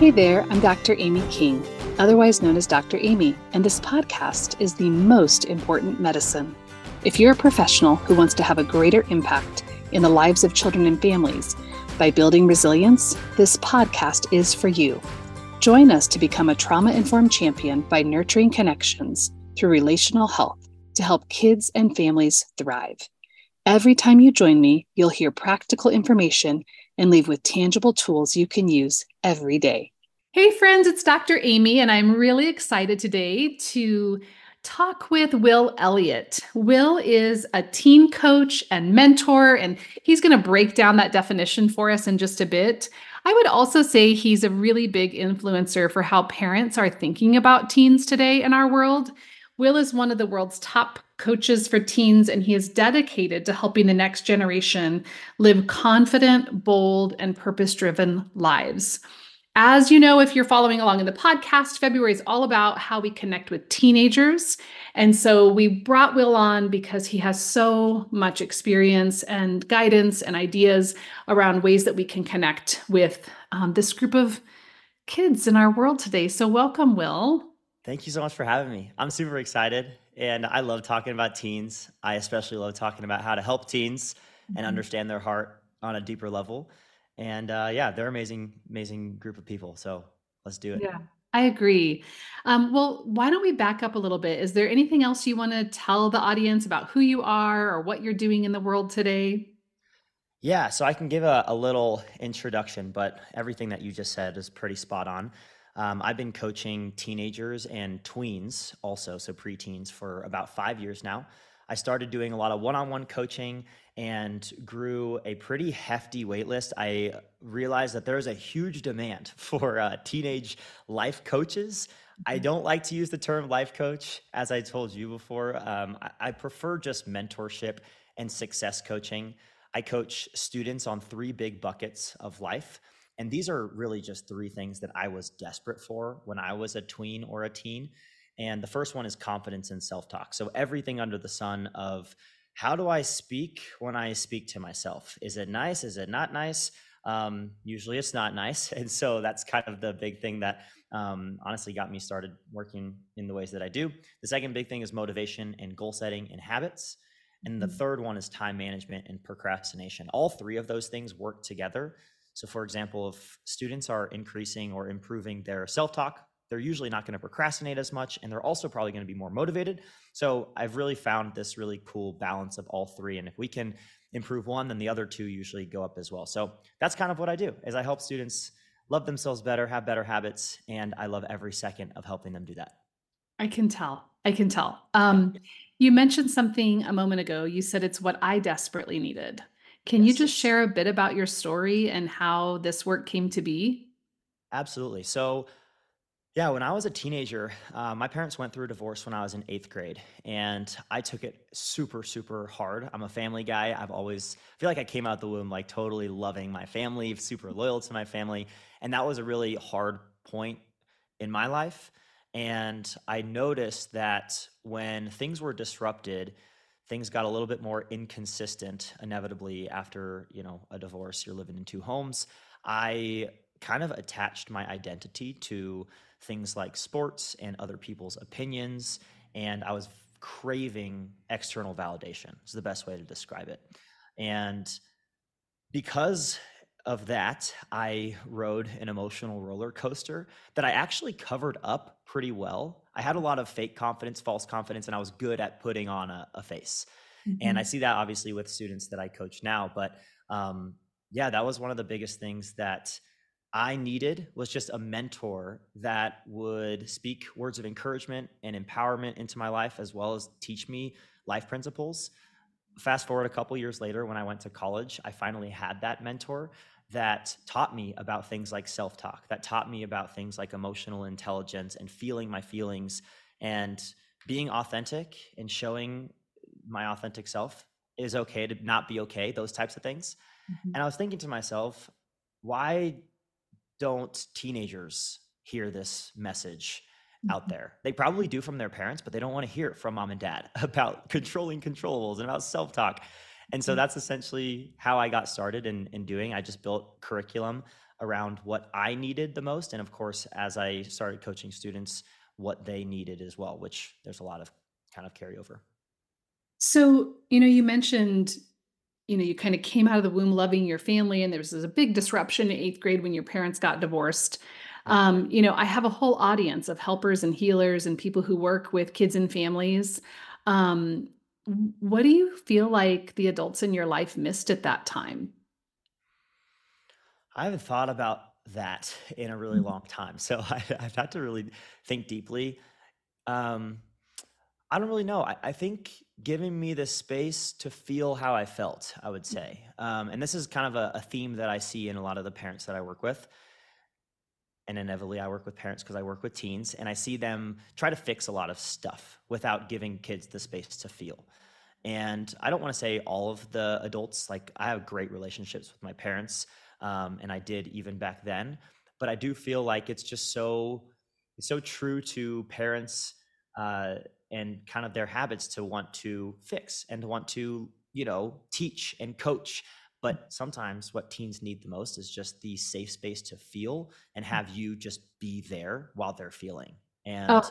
Hey there, I'm Dr. Amy King, otherwise known as Dr. Amy, and this podcast is the most important medicine. If you're a professional who wants to have a greater impact in the lives of children and families by building resilience, this podcast is for you. Join us to become a trauma informed champion by nurturing connections through relational health to help kids and families thrive. Every time you join me, you'll hear practical information and leave with tangible tools you can use every day. Hey, friends, it's Dr. Amy, and I'm really excited today to talk with Will Elliott. Will is a teen coach and mentor, and he's going to break down that definition for us in just a bit. I would also say he's a really big influencer for how parents are thinking about teens today in our world. Will is one of the world's top coaches for teens, and he is dedicated to helping the next generation live confident, bold, and purpose driven lives. As you know, if you're following along in the podcast, February is all about how we connect with teenagers. And so we brought Will on because he has so much experience and guidance and ideas around ways that we can connect with um, this group of kids in our world today. So, welcome, Will. Thank you so much for having me. I'm super excited and I love talking about teens. I especially love talking about how to help teens and mm-hmm. understand their heart on a deeper level. And uh, yeah, they're amazing, amazing group of people. So let's do it. Yeah, I agree. Um, well, why don't we back up a little bit? Is there anything else you want to tell the audience about who you are or what you're doing in the world today? Yeah, so I can give a, a little introduction, but everything that you just said is pretty spot on. Um, I've been coaching teenagers and tweens also, so preteens, for about five years now. I started doing a lot of one on one coaching and grew a pretty hefty waitlist. I realized that there's a huge demand for uh, teenage life coaches. I mm-hmm. don't like to use the term life coach, as I told you before. Um, I, I prefer just mentorship and success coaching. I coach students on three big buckets of life. And these are really just three things that I was desperate for when I was a tween or a teen. And the first one is confidence and self talk. So everything under the sun of how do I speak when I speak to myself? Is it nice? Is it not nice? Um, usually it's not nice. And so that's kind of the big thing that um, honestly got me started working in the ways that I do. The second big thing is motivation and goal setting and habits. And the mm-hmm. third one is time management and procrastination. All three of those things work together so, for example, if students are increasing or improving their self talk, they're usually not going to procrastinate as much and they're also probably going to be more motivated. So, I've really found this really cool balance of all three. And if we can improve one, then the other two usually go up as well. So, that's kind of what I do is I help students love themselves better, have better habits, and I love every second of helping them do that. I can tell. I can tell. Um, you mentioned something a moment ago. You said it's what I desperately needed. Can you just share a bit about your story and how this work came to be? Absolutely. So, yeah, when I was a teenager, uh, my parents went through a divorce when I was in eighth grade, and I took it super, super hard. I'm a family guy. I've always I feel like I came out the womb like totally loving my family, super loyal to my family, and that was a really hard point in my life. And I noticed that when things were disrupted, things got a little bit more inconsistent inevitably after you know a divorce you're living in two homes i kind of attached my identity to things like sports and other people's opinions and i was craving external validation is the best way to describe it and because of that i rode an emotional roller coaster that i actually covered up pretty well I had a lot of fake confidence, false confidence, and I was good at putting on a, a face. Mm-hmm. And I mm-hmm. see that obviously with students that I coach now. But um, yeah, that was one of the biggest things that I needed was just a mentor that would speak words of encouragement and empowerment into my life, as well as teach me life principles. Fast forward a couple years later, when I went to college, I finally had that mentor that taught me about things like self talk, that taught me about things like emotional intelligence and feeling my feelings and being authentic and showing my authentic self is okay to not be okay, those types of things. Mm-hmm. And I was thinking to myself, why don't teenagers hear this message mm-hmm. out there? They probably do from their parents, but they don't want to hear it from mom and dad about controlling controllables and about self talk. And so mm-hmm. that's essentially how I got started in, in doing. I just built curriculum around what I needed the most. And of course, as I started coaching students, what they needed as well, which there's a lot of kind of carryover. So, you know, you mentioned, you know, you kind of came out of the womb loving your family, and there was a big disruption in eighth grade when your parents got divorced. Um, you know, I have a whole audience of helpers and healers and people who work with kids and families. Um, what do you feel like the adults in your life missed at that time? I haven't thought about that in a really long time. So I, I've had to really think deeply. Um, I don't really know. I, I think giving me the space to feel how I felt, I would say. Um, and this is kind of a, a theme that I see in a lot of the parents that I work with. And inevitably, I work with parents because I work with teens, and I see them try to fix a lot of stuff without giving kids the space to feel. And I don't want to say all of the adults, like, I have great relationships with my parents, um, and I did even back then. But I do feel like it's just so, it's so true to parents. Uh, and kind of their habits to want to fix and to want to you know teach and coach but sometimes what teens need the most is just the safe space to feel and have you just be there while they're feeling and Oh,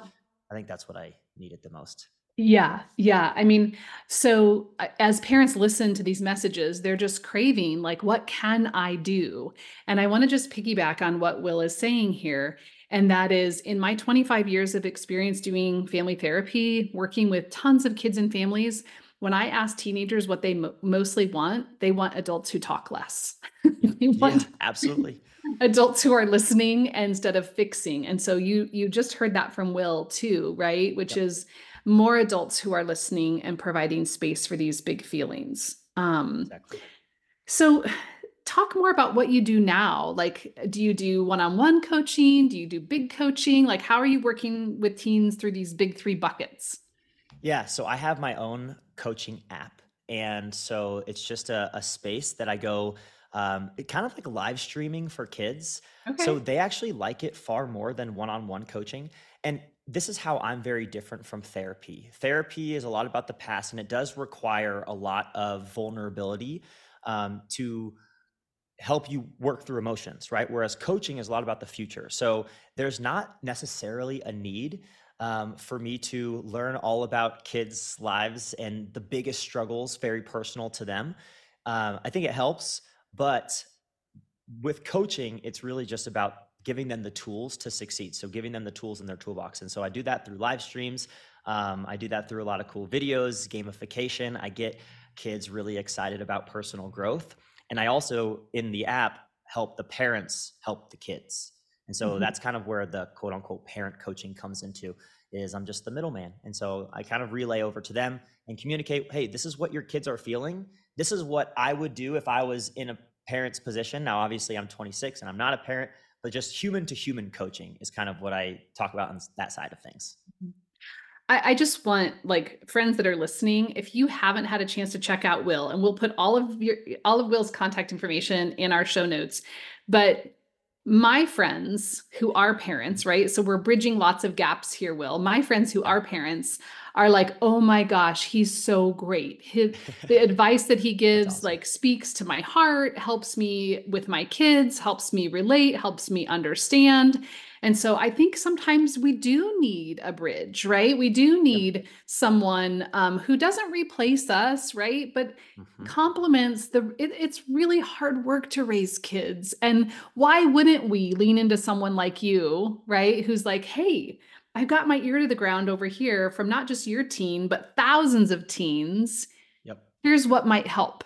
i think that's what i needed the most yeah, yeah. I mean, so uh, as parents listen to these messages, they're just craving, like, what can I do? And I want to just piggyback on what Will is saying here. And that is in my 25 years of experience doing family therapy, working with tons of kids and families, when I ask teenagers what they mo- mostly want, they want adults who talk less. They yeah absolutely. adults who are listening instead of fixing. And so you you just heard that from will too right? Which yep. is more adults who are listening and providing space for these big feelings. Um exactly. so talk more about what you do now like do you do one-on-one coaching do you do big coaching like how are you working with teens through these big three buckets Yeah, so I have my own coaching app. And so it's just a, a space that I go, um, it kind of like live streaming for kids. Okay. So they actually like it far more than one on one coaching. And this is how I'm very different from therapy. Therapy is a lot about the past and it does require a lot of vulnerability um, to help you work through emotions, right? Whereas coaching is a lot about the future. So there's not necessarily a need um, for me to learn all about kids' lives and the biggest struggles, very personal to them. Um, I think it helps, but with coaching, it's really just about giving them the tools to succeed. So giving them the tools in their toolbox. And so I do that through live streams. Um, I do that through a lot of cool videos, gamification. I get kids really excited about personal growth. And I also, in the app, help the parents help the kids. And so Mhm. that's kind of where the quote unquote parent coaching comes into is I'm just the middleman. And so I kind of relay over to them and communicate, hey, this is what your kids are feeling. This is what I would do if I was in a parent's position. Now, obviously, I'm 26 and I'm not a parent, but just human to human coaching is kind of what I talk about on that side of things. I, I just want like friends that are listening, if you haven't had a chance to check out Will, and we'll put all of your all of Will's contact information in our show notes. But my friends who are parents, right? So we're bridging lots of gaps here, Will. My friends who are parents are like, oh my gosh, he's so great. His, the advice that he gives awesome. like speaks to my heart, helps me with my kids, helps me relate, helps me understand. And so I think sometimes we do need a bridge, right? We do Yep. need someone um, who doesn't replace us, right? But hmm complements the it, it's really hard work to raise kids and why wouldn't we lean into someone like you right who's like hey i've got my ear to the ground over here from not just your teen but thousands of teens Yep. here's what might help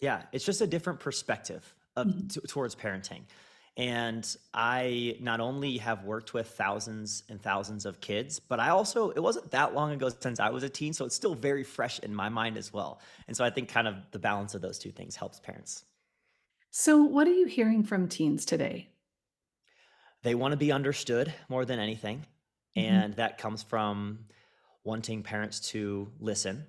Yeah, it's just a different perspective of Mhm. t- towards parenting. And I not only have worked with thousands and thousands of kids, but I also it wasn't that long ago since I was a teen, so it's still very fresh in my mind as well. And so I think kind of the balance of those two things helps parents. so what are you hearing from teens today They want to be understood more than anything, Mhm. and that comes from wanting parents to listen.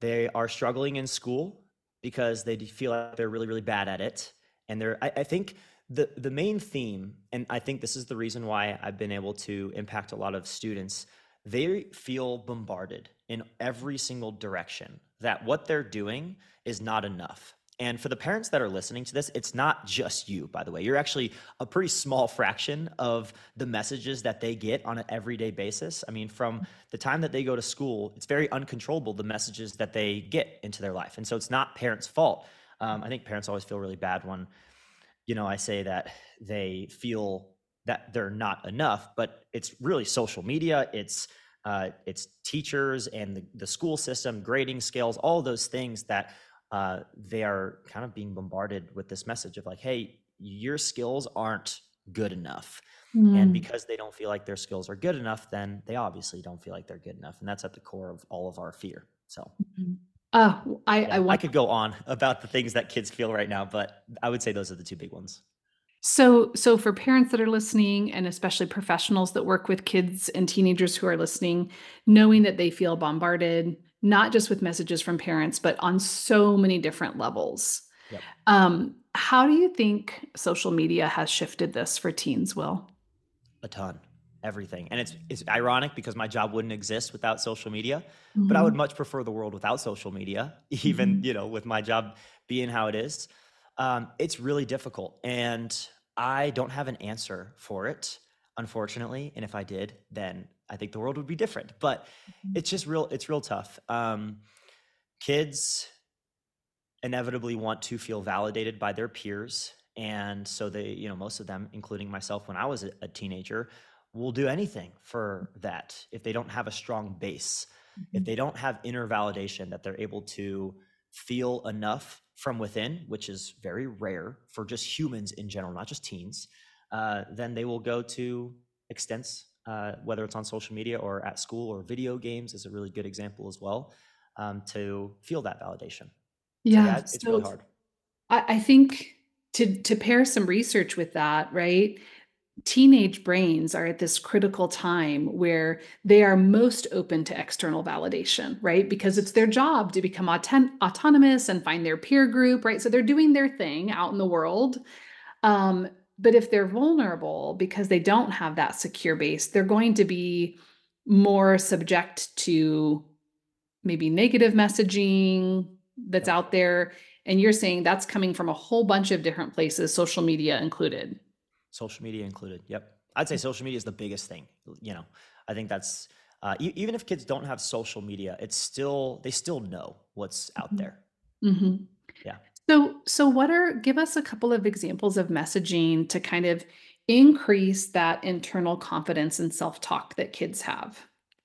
They are struggling in school because they feel like they're really, really bad at it. And they're, I, I think the, the main theme, and I think this is the reason why I've been able to impact a lot of students, they feel bombarded in every single direction that what they're doing is not enough. And for the parents that are listening to this, it's not just you, by the way. You're actually a pretty small fraction of the messages that they get on an everyday basis. I mean, from the time that they go to school, it's very uncontrollable the messages that they get into their life. And so it's not parents' fault. Um, I think parents always feel really bad when, you know, I say that they feel that they're not enough, but it's really social media, it's uh, it's teachers and the, the school system, grading scales, all those things that uh, they are kind of being bombarded with this message of like, hey, your skills aren't good enough. Mm. And because they don't feel like their skills are good enough, then they obviously don't feel like they're good enough. And that's at the core of all of our fear. So, mm-hmm. Uh, I, yeah, I, want- I could go on about the things that kids feel right now, but I would say those are the two big ones. So, so for parents that are listening, and especially professionals that work with kids and teenagers who are listening, knowing that they feel bombarded, not just with messages from parents, but on so many different levels. Yep. Um, how do you think social media has shifted this for teens, Will? A ton, everything. And it's it's ironic because my job wouldn't exist without social media, mm-hmm. but I would mm-hmm. much prefer the world without social media, even, mm-hmm. you know, with my job being how it is. Um, it's really difficult. And I don't have an answer for it, unfortunately. And if I did, then I think the world would be different. But mm-hmm. it's just real, it's real tough. Um, kids inevitably want to feel validated by their peers. And so they, you know, most of them, including myself when I was a teenager, will do anything for that if they don't have a strong base, mm-hmm. if they don't have inner validation that they're able to feel enough from within, which is very rare for just humans in general, not just teens, uh, then they will go to extents uh, whether it's on social media or at school or video games is a really good example as well um, to feel that validation. Yeah, so yeah it's so really hard. I, I think to to pair some research with that, right? Teenage brains are at this critical time where they are most open to external validation, right? Because it's their job to become auton- autonomous and find their peer group, right? So they're doing their thing out in the world. Um, but if they're vulnerable because they don't have that secure base, they're going to be more subject to maybe negative messaging that's out there. And you're saying that's coming from a whole bunch of different places, social media included. Social media included. Yep. I'd say social media is the biggest thing. You know, I think that's uh, e- even if kids don't have social media, it's still they still know what's out mm-hmm. there. Mm-hmm. Yeah. So, so what are, give us a couple of examples of messaging to kind of increase that internal confidence and self-talk that kids have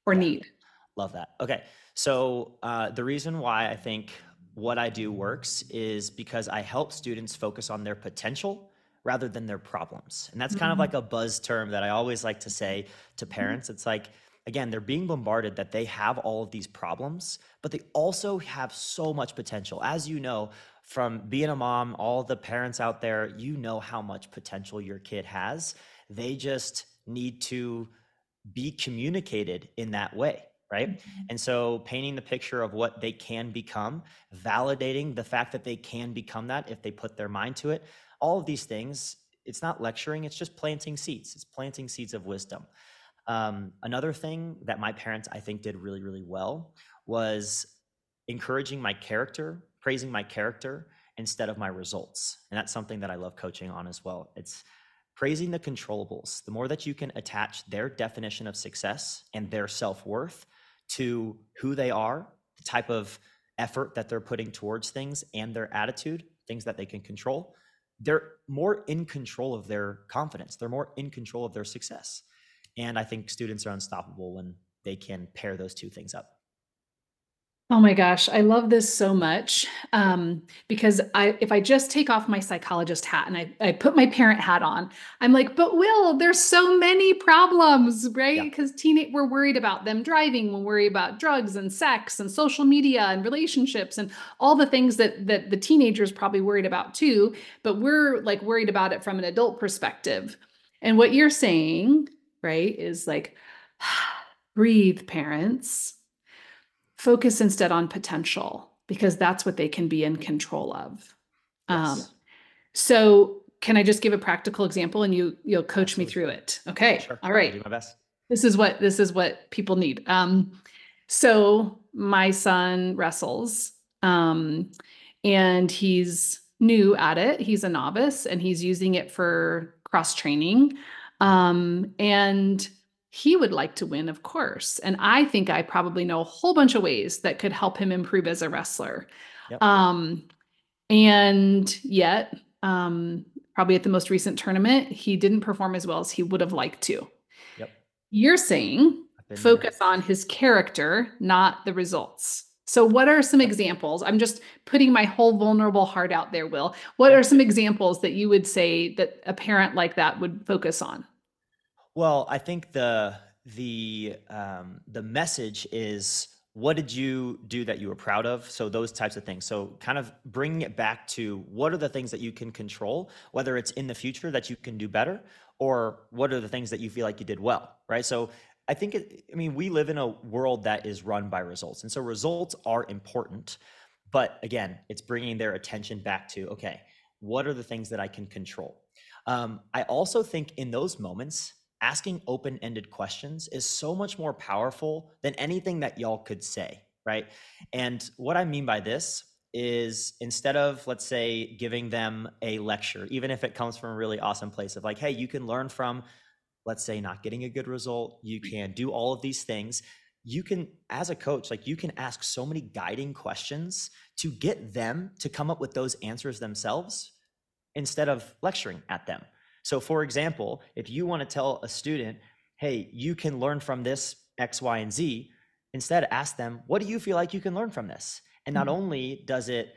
or Yeah. need? Love that. Okay. So, uh, the reason why I think what I do works is because I help students focus on their potential rather than their problems. And that's kind of mm-hmm. like a buzz term that I always like to say to mm-hmm. parents. It's like, again, they're being bombarded that they have all of these problems, but they also have so much potential. As you know, from being a mom, all the parents out there, you know how much potential your kid has. They just need to be communicated in that way, right? Mm-hmm. And so painting the picture of what they can become, validating the fact that they can become that if they put their mind to it, all of these things, it's not lecturing, it's just planting seeds. It's planting seeds of wisdom. Um, another thing that my parents, I think, did really, really well was encouraging my character praising my character instead of my results. And that's something that I love coaching on as well. It's praising the controllables. The more that you can attach their definition of success and their self worth to who they are, the type of effort that they're putting towards things, and their attitude, things that they can control, they're more in control of their confidence. They're more in control of their success. And I think students are unstoppable when they can pair those two things up. Oh my gosh, I love this so much um, because I, if I just take off my psychologist hat and I, I put my parent hat on, I'm like, but Will, there's so many problems, right? Because teenage, we're worried about them driving, we're worried about drugs and sex and social media and relationships and all the things that that the teenagers probably worried about too. But we're like worried about it from an adult perspective. And what you're saying, right, is like, breathe, parents focus instead on potential because that's what they can be in control of. Um, yes. Um, so can I just give a practical example and you you'll coach Absolutely. me through it? Okay. Sure. All right. I'll do my best. This is what this is what people need. Um, so my son wrestles. Um, and he's new at it. He's a novice and he's using it for cross training. Um, and he would like to win, of course. And I think I probably know a whole bunch of ways that could help him improve as a wrestler. Yep. Um, and yet, um, probably at the most recent tournament, he didn't perform as well as he would have liked to. Yep. You're saying focus there. on his character, not the results. So, what are some examples? I'm just putting my whole vulnerable heart out there, Will. What are some examples that you would say that a parent like that would focus on? Well, I think the the um, the message is what did you do that you were proud of? So those types of things. So kind of bringing it back to what are the things that you can control whether it's in the future that you can do better or what are the things that you feel like you did well right? So i think it, i mean we live in a world that is run by results and so results are important. But again it's bringing their attention back to okay what are the things that i can control? Um, i also think in those moments asking open ended questions is so much more powerful than anything that y'all could say, right? And what I mean by this is instead of, let's say, giving them a lecture, even if it comes from a really awesome place of like, hey, you can learn from, let's say, not getting a good result, you can do all of these things. You can, as a coach, like you can ask so many guiding questions to get them to come up with those answers themselves instead of lecturing at them. So, for example, if you want to tell a student, hey, you can learn from this X, Y, and Z, instead ask them, what do you feel like you can learn from this? And not mm-hmm. only does it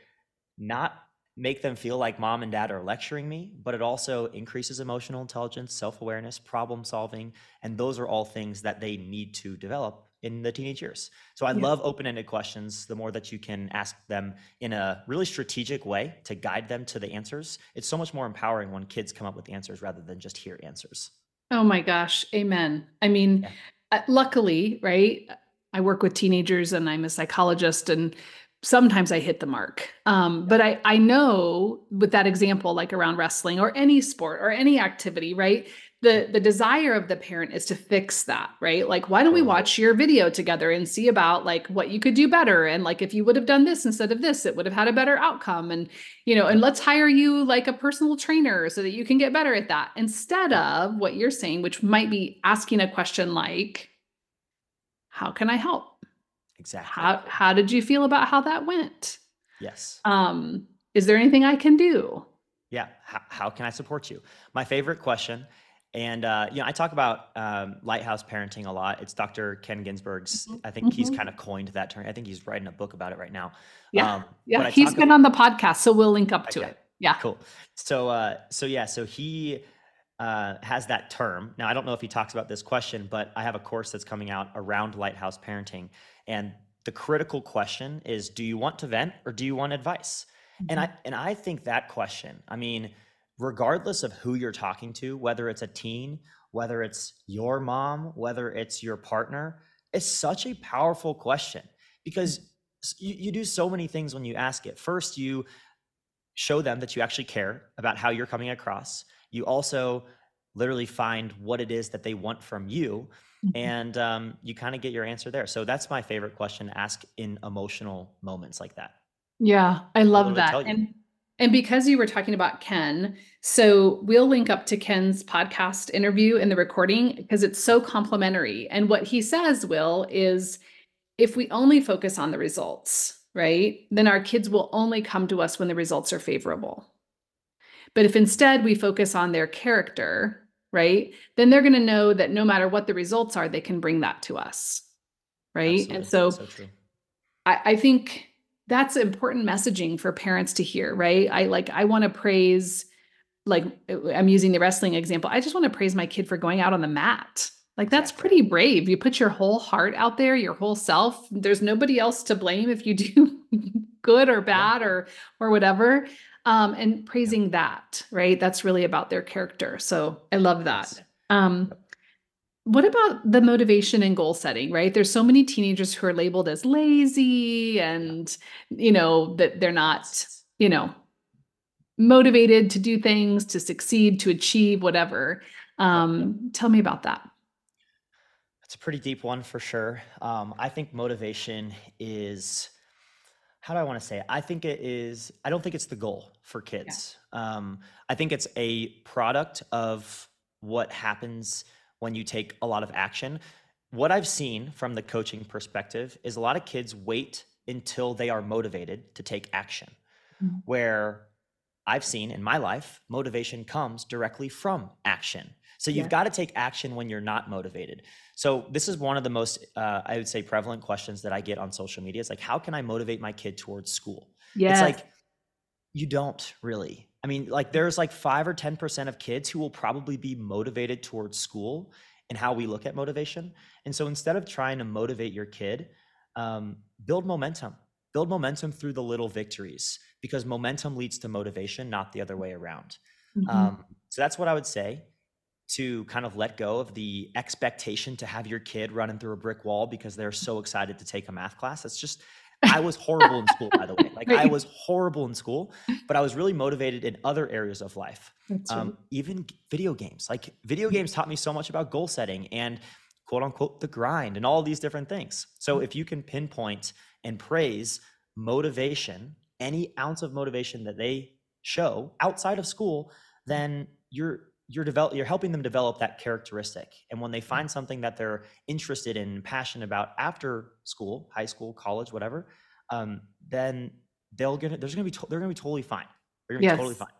not make them feel like mom and dad are lecturing me, but it also increases emotional intelligence, self awareness, problem solving. And those are all things that they need to develop in the teenage years. So I yeah. love open-ended questions. The more that you can ask them in a really strategic way to guide them to the answers, it's so much more empowering when kids come up with answers rather than just hear answers. Oh my gosh, amen. I mean, yeah. uh, luckily, right? I work with teenagers and I'm a psychologist and sometimes I hit the mark. Um, but I I know with that example, like around wrestling or any sport or any activity, right? The the desire of the parent is to fix that right? Like why don't we watch your video together and see about like what you could do better? And like if you would have done this instead of this it would have had a better outcome. And you know and let's hire you like a personal trainer so that you can get better at that. Instead of what you're saying which might be asking a question like how can i help? Exactly. How how did you feel about how that went? Yes. Um is there anything i can do? Yeah. How, how can i support you? My favorite question and uh, you know, I talk about um, lighthouse parenting a lot. It's Dr. Ken Ginsburg's. Mm-hmm. I think mm-hmm. he's kind of coined that term. I think he's writing a book about it right now. Yeah, um, yeah. He's been about, on the podcast, so we'll link up to okay. it. Yeah, cool. So, uh, so yeah, so he uh, has that term. Now, I don't know if he talks about this question, but I have a course that's coming out around lighthouse parenting, and the critical question is: Do you want to vent or do you want advice? Mm-hmm. And I and I think that question. I mean regardless of who you're talking to, whether it's a teen, whether it's your mom, whether it's your partner, it's such a powerful question because you, you do so many things when you ask it. First, you show them that you actually care about how you're coming across. You also literally find what it is that they want from you mm-hmm. and um, you kind of get your answer there so that's my favorite question to ask in emotional moments like that yeah i love that and and because you were talking about Ken, so we'll link up to Ken's podcast interview in the recording because it's so complimentary. And what he says, Will, is if we only focus on the results, right, then our kids will only come to us when the results are favorable. But if instead we focus on their character, right, then they're going to know that no matter what the results are, they can bring that to us. Right. Absolutely. And so, so I, I think that's important messaging for parents to hear, right? I like I want to praise like I'm using the wrestling example. I just want to praise my kid for going out on the mat. Like that's pretty brave. You put your whole heart out there, your whole self. There's nobody else to blame if you do good or bad or or whatever. Um, and praising that, right? That's really about their character. So I love that. Um, what about the motivation and goal setting, right? There's so many teenagers who are labeled as lazy and, you know, that they're not, you know, motivated to do things, to succeed, to achieve, whatever. Um, tell me about that. It's a pretty deep one for sure. Um, I think motivation is how do I want to say it? I think it is, I don't think it's the goal for kids. Um, I think it's a product of what happens when you take a lot of action. What I've seen from the coaching perspective is a lot of kids wait until they are motivated to take action, Mhm. where I've seen in my life, motivation comes directly from action. So you've Yeah. got to take action when you're not motivated. So this is one of the most, uh, I would say, prevalent questions that I get on social media. It's like, how can I motivate my kid towards school? Yes. It's like you don't really. I mean, like there's like five or ten percent of kids who will probably be motivated towards school and how we look at motivation. And so instead of trying to motivate your kid, um, build momentum. Build momentum through the little victories because momentum leads to motivation, not the other way around. Mhm. Um, so that's what I would say to kind of let go of the expectation to have your kid running through a brick wall because they're so excited to take a math class. That's just, I was horrible in school, by the way. Like I was horrible in school, but I was really motivated in other areas of life. Um, even video games. Like video games taught me so much about goal setting and quote unquote the grind and all these different things. So if you can pinpoint and praise motivation, any ounce of motivation that they show outside of school, then you're you're develop you're helping them develop that characteristic. And when they find something that they're interested in, and passionate about after school, high school, college, whatever, um, then they'll get there's gonna be to- they're gonna be totally fine. They're gonna be totally Yes. fine.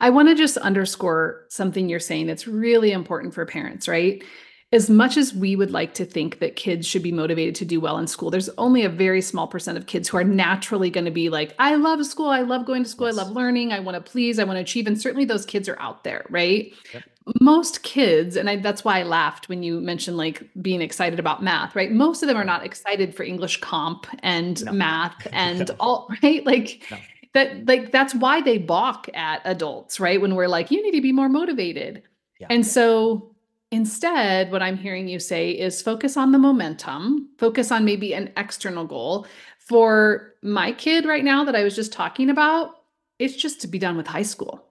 I want to just underscore something you're saying that's really important for parents, right? As much as we would like to think that kids should be motivated to do well in school, there's only a very small percent of kids who are naturally going to be like, I love school. I love going to school. I love learning. I want to please. I want to achieve. And certainly those kids are out there, right? Yep. Most kids, and I, that's why I laughed when you mentioned like being excited about math, right? Most of them are not excited for English comp and No. math and No. all, right? Like, No. that like that's why they balk at adults right when we're like you need to be more motivated Yeah. and so instead what i'm hearing you say is focus on the momentum focus on maybe an external goal. For my kid right now that i was just talking about it's just to be done with high school.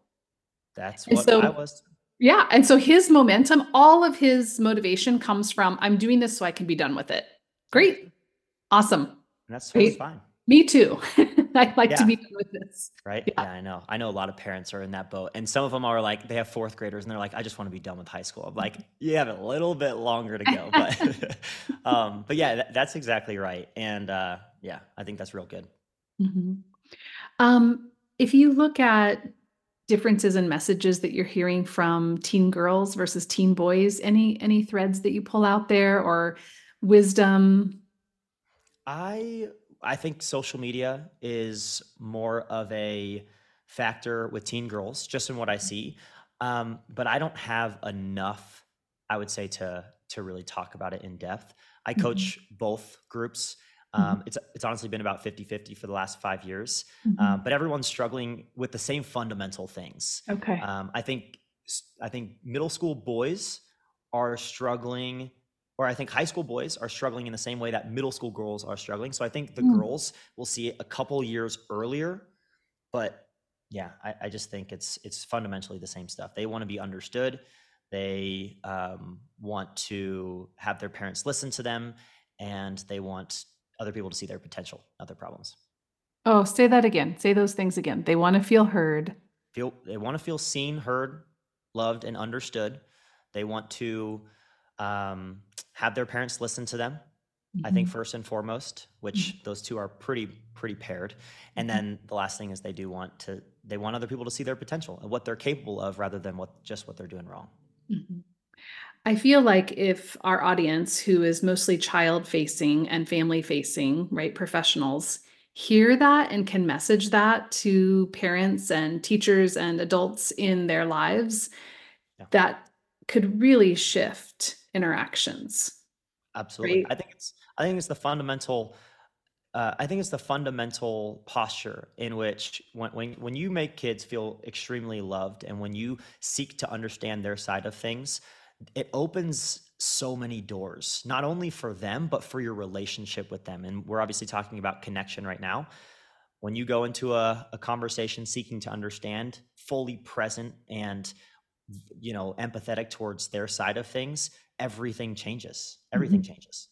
That's And what so- I was. yeah and so his momentum all of his motivation comes from i'm doing this so i can be done with it. Great. Awesome. And that's totally fine. me too i like to Yeah. be done with this Right? Yeah. Yeah. I know. I know a lot of parents are in that boat. And some of them are like, they have fourth graders and they're like, I just want to be done with high school. I'm like, you have a little bit longer to go. But um, but yeah, that, that's exactly right. And uh, yeah, I think that's real good. Mhm. Um, if you look at differences in messages that you're hearing from teen girls versus teen boys, any any threads that you pull out there or wisdom? I I think social media is more of a factor with teen girls, just in what I see. Um, but I don't have enough, I would say, to to really talk about it in depth. I Mhm. coach both groups. Mhm. Um, it's it's honestly been about 50-50 for the last five years. Mhm. Um, but everyone's struggling with the same fundamental things. Okay. Um, I think I think middle school boys are struggling, or I think high school boys are struggling in the same way that middle school girls are struggling. So I think the Mm. girls will see it a couple years earlier, but yeah, I, I just think it's it's fundamentally the same stuff. They want to be understood. They um, want to have their parents listen to them, and they want other people to see their potential, not their problems. Oh, say that again. Say those things again. They want to feel heard. feel they want to feel seen heard loved and understood they want to um, have their parents listen to them i think Mhm. first and foremost which those two are pretty pretty paired and then the last thing is they do want to they want other people to see their potential and what they're capable of rather than what just what they're doing wrong Mhm. I feel like if our audience, who is mostly child facing and family facing, right, professionals, hear that and can message that to parents and teachers and adults in their lives, Yeah. that could really shift interactions. absolutely Right. i think it's i think it's the fundamental uh, I think it's the fundamental posture in which when, when when you make kids feel extremely loved and when you seek to understand their side of things, it opens so many doors, not only for them, but for your relationship with them. And we're obviously talking about connection right now. When you go into a, a conversation seeking to understand, fully present and you know, empathetic towards their side of things, everything changes. Everything mm-hmm. changes.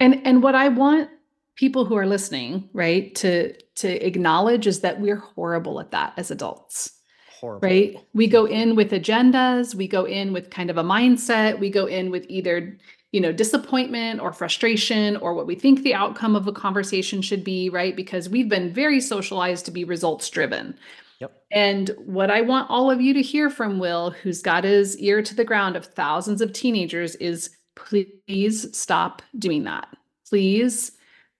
And and what I want people who are listening, right, to to acknowledge is that we're horrible at that as adults. Horrible. Right? We go mm-hmm. in with agendas, we go in with kind of a mindset, we go in with either you know disappointment or frustration or what we think the outcome of a conversation should be right because we've been very socialized to be results driven Yep. and what i want all of you to hear from will who's got his ear to the ground of thousands of teenagers is please stop doing that please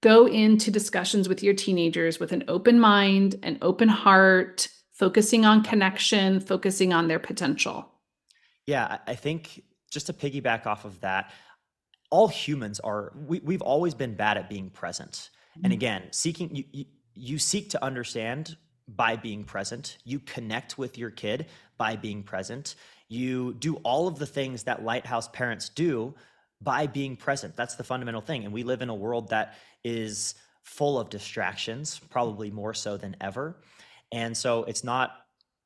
go into discussions with your teenagers with an open mind an open heart focusing on connection focusing on their potential Yeah, I think just to piggyback off of that, all humans are we, we've always been bad at being present. And Mhm. again, seeking you, you you seek to understand by being present. You connect with your kid by being present. You do all of the things that lighthouse parents do by being present. That's the fundamental thing. And we live in a world that is full of distractions, probably more so than ever. And so it's not,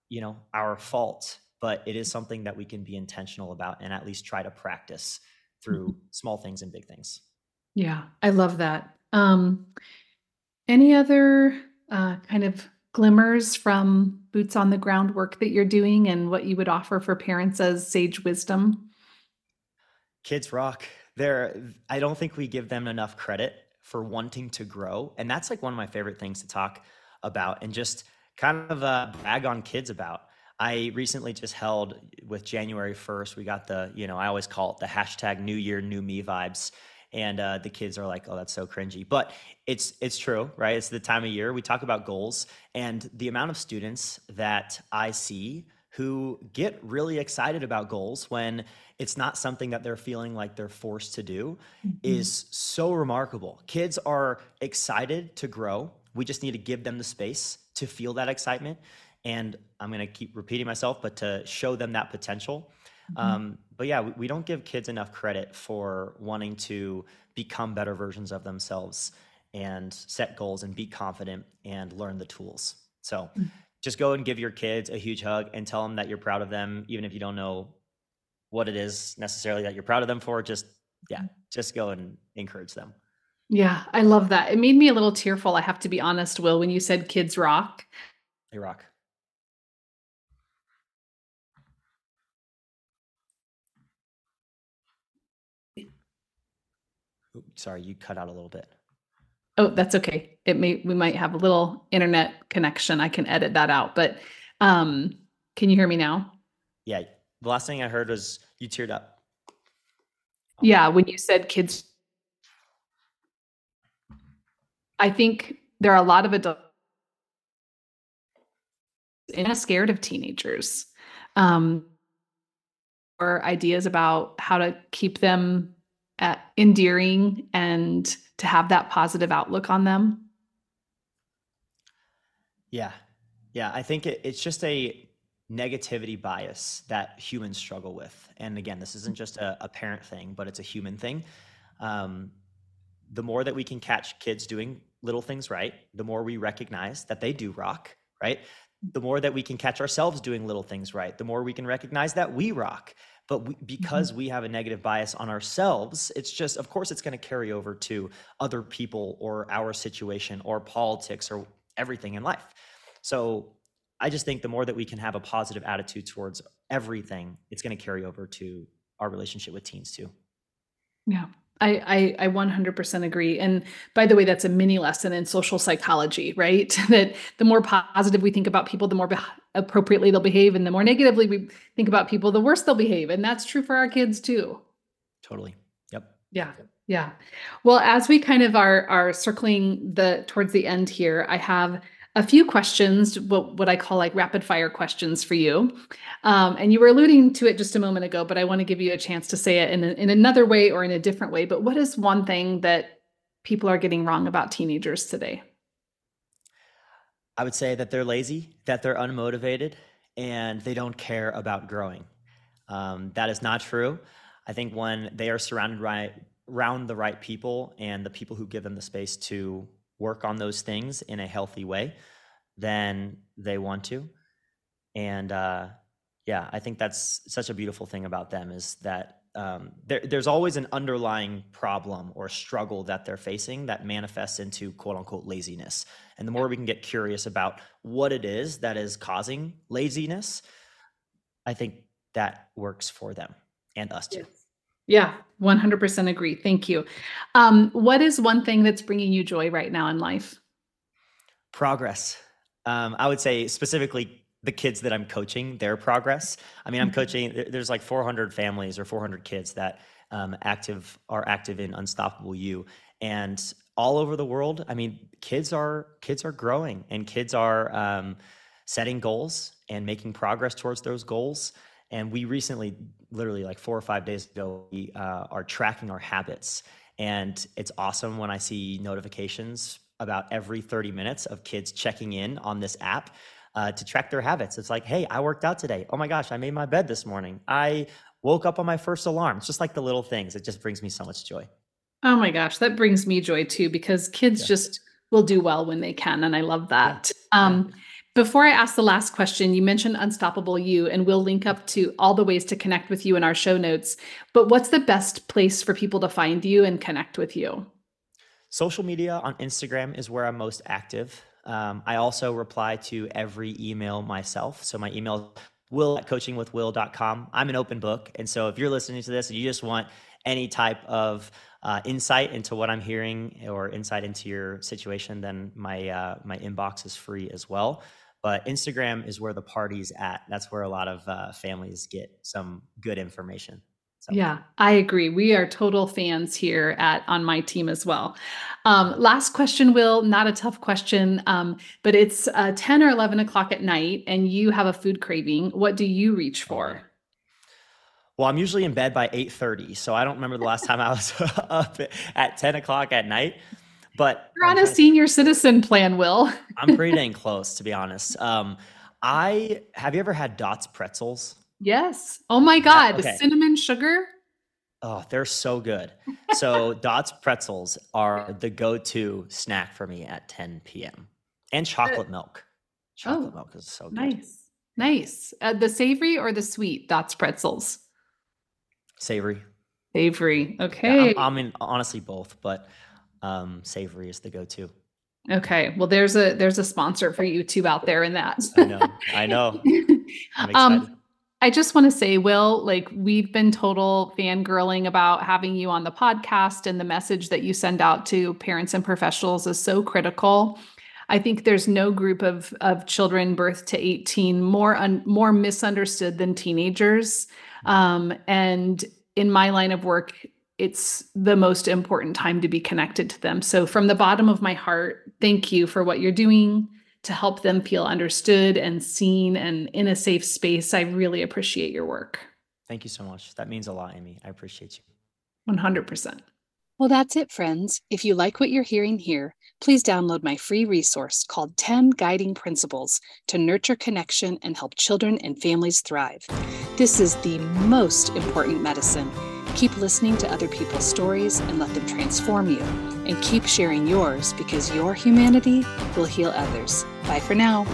you know, our fault, but it is something that we can be intentional about and at least try to practice through small things and big things. Yeah, I love that. Um, any other uh, kind of glimmers from boots on the ground work that you're doing and what you would offer for parents as sage wisdom? Kids rock. They're I don't think we give them enough credit for wanting to grow. And that's like one of my favorite things to talk about and just kind of uh, brag on kids about. I recently just held with January 1st, we got the, you know, I always call it the hashtag new year, new me vibes. And uh, the kids are like, oh, that's so cringy. But it's it's true, right? It's the time of year. We talk about goals and the amount of students that I see who get really excited about goals when it's not something that they're feeling like they're forced to do is so remarkable. Kids are excited to grow. We just need to give them the space to feel that excitement. And I'm going to keep repeating myself, but to show them that potential. Mhm. Um, but yeah, we, we don't give kids enough credit for wanting to become better versions of themselves and set goals and be confident and learn the tools. So Mm. just go and give your kids a huge hug and tell them that you're proud of them, even if you don't know what it is necessarily that you're proud of them for. Just, yeah, just go and encourage them. Yeah, I love that. It made me a little tearful. I have to be honest, Will, when you said kids rock. They rock. Sorry, you cut out a little bit. Oh, that's okay. It may we might have a little internet connection. I can edit that out. But um, can you hear me now? Yeah, the last thing I heard was you teared up. Yeah, when you said kids, I think there are a lot of adults and a scared of teenagers, um, or ideas about how to keep them uh, endearing and to have that positive outlook on them. Yeah. Yeah. I think it, it's just a negativity bias that humans struggle with. And again, this isn't just a, a parent thing, but it's a human thing. Um, the more that we can catch kids doing little things right, the more we recognize that they do rock, right? The more that we can catch ourselves doing little things right, the more we can recognize that we rock. But we, because mm-hmm. we have a negative bias on ourselves, it's just, of course, it's going to carry over to other people or our situation or politics or everything in life. So I just think the more that we can have a positive attitude towards everything, it's going to carry over to our relationship with teens too. Yeah, I, I I 100% agree. And by the way, that's a mini lesson in social psychology, right? that the more positive we think about people, the more appropriately they'll behave, and the more negatively we think about people, the worse they'll behave. And that's true for our kids too. Totally. Yep. Yeah. Yeah. Well, as we kind of are are circling the towards the end here, I have a few questions, what what I call like rapid fire questions for you. Um, and you were alluding to it just a moment ago, but I want to give you a chance to say it in a, in another way or in a different way. But what is one thing that people are getting wrong about teenagers today? I would say that they're lazy, that they're unmotivated, and they don't care about growing. Um, that is not true. I think when they are surrounded right around the right people and the people who give them the space to work on those things in a healthy way, then they want to. And uh, yeah, I think that's such a beautiful thing about them is that um, there, there's always an underlying problem or struggle that they're facing that manifests into quote unquote laziness. And the more we can get curious about what it is that is causing laziness, I think that works for them and us too. Yeah, 100% agree. Thank you. Um, what is one thing that's bringing you joy right now in life? Progress. Um, I would say specifically the kids that I'm coaching, their progress. I mean, I'm mm-hmm. coaching. There's like 400 families or 400 kids that um, active are active in Unstoppable You, and all over the world. I mean, kids are kids are growing, and kids are um, setting goals and making progress towards those goals. And we recently, literally like four or five days ago, we uh, are tracking our habits, and it's awesome when I see notifications about every 30 minutes of kids checking in on this app uh, to track their habits. It's like, hey, I worked out today. Oh my gosh, I made my bed this morning. I woke up on my first alarm. It's just like the little things. It just brings me so much joy. Oh my gosh, that brings me joy too because kids yeah. just will do well when they can. And I love that. Yeah. Um. Before I ask the last question, you mentioned Unstoppable You, and we'll link up to all the ways to connect with you in our show notes. But what's the best place for people to find you and connect with you? Social media on Instagram is where I'm most active. Um, I also reply to every email myself. So my email will at coachingwithwill.com. I'm an open book. And so if you're listening to this and you just want any type of uh, insight into what I'm hearing or insight into your situation, then my uh, my inbox is free as well. But Instagram is where the party's at. That's where a lot of uh, families get some good information. So. Yeah, I agree. We are total fans here at on my team as well. Um, last question, Will. Not a tough question, um, but it's uh, ten or eleven o'clock at night, and you have a food craving. What do you reach for? Well, I'm usually in bed by eight thirty, so I don't remember the last time I was up at ten o'clock at night. But you're on a senior citizen plan, Will. I'm pretty dang close, to be honest. Um, I have you ever had Dots pretzels? Yes. Oh my God. Okay. Cinnamon sugar. Oh, they're so good. So Dots pretzels are the go-to snack for me at 10 p.m. And chocolate milk. Chocolate oh, milk is so good. Nice. Nice. Uh, the savory or the sweet Dots pretzels? Savory. Savory. Okay. Yeah, I mean, honestly, both, but um, savory is the go-to. Okay. Well, there's a there's a sponsor for YouTube out there in that. I know. I know. I'm excited. Um, I just want to say, Will, like we've been total fangirling about having you on the podcast, and the message that you send out to parents and professionals is so critical. I think there's no group of of children birth to 18 more un, more misunderstood than teenagers. Um, and in my line of work, it's the most important time to be connected to them. So, from the bottom of my heart, thank you for what you're doing to help them feel understood and seen and in a safe space. I really appreciate your work. Thank you so much. That means a lot, Amy. I appreciate you. 100%. Well, that's it, friends. If you like what you're hearing here, please download my free resource called 10 Guiding Principles to Nurture Connection and Help Children and Families Thrive. This is the most important medicine Keep listening to other people's stories and let them transform you. And keep sharing yours because your humanity will heal others. Bye for now.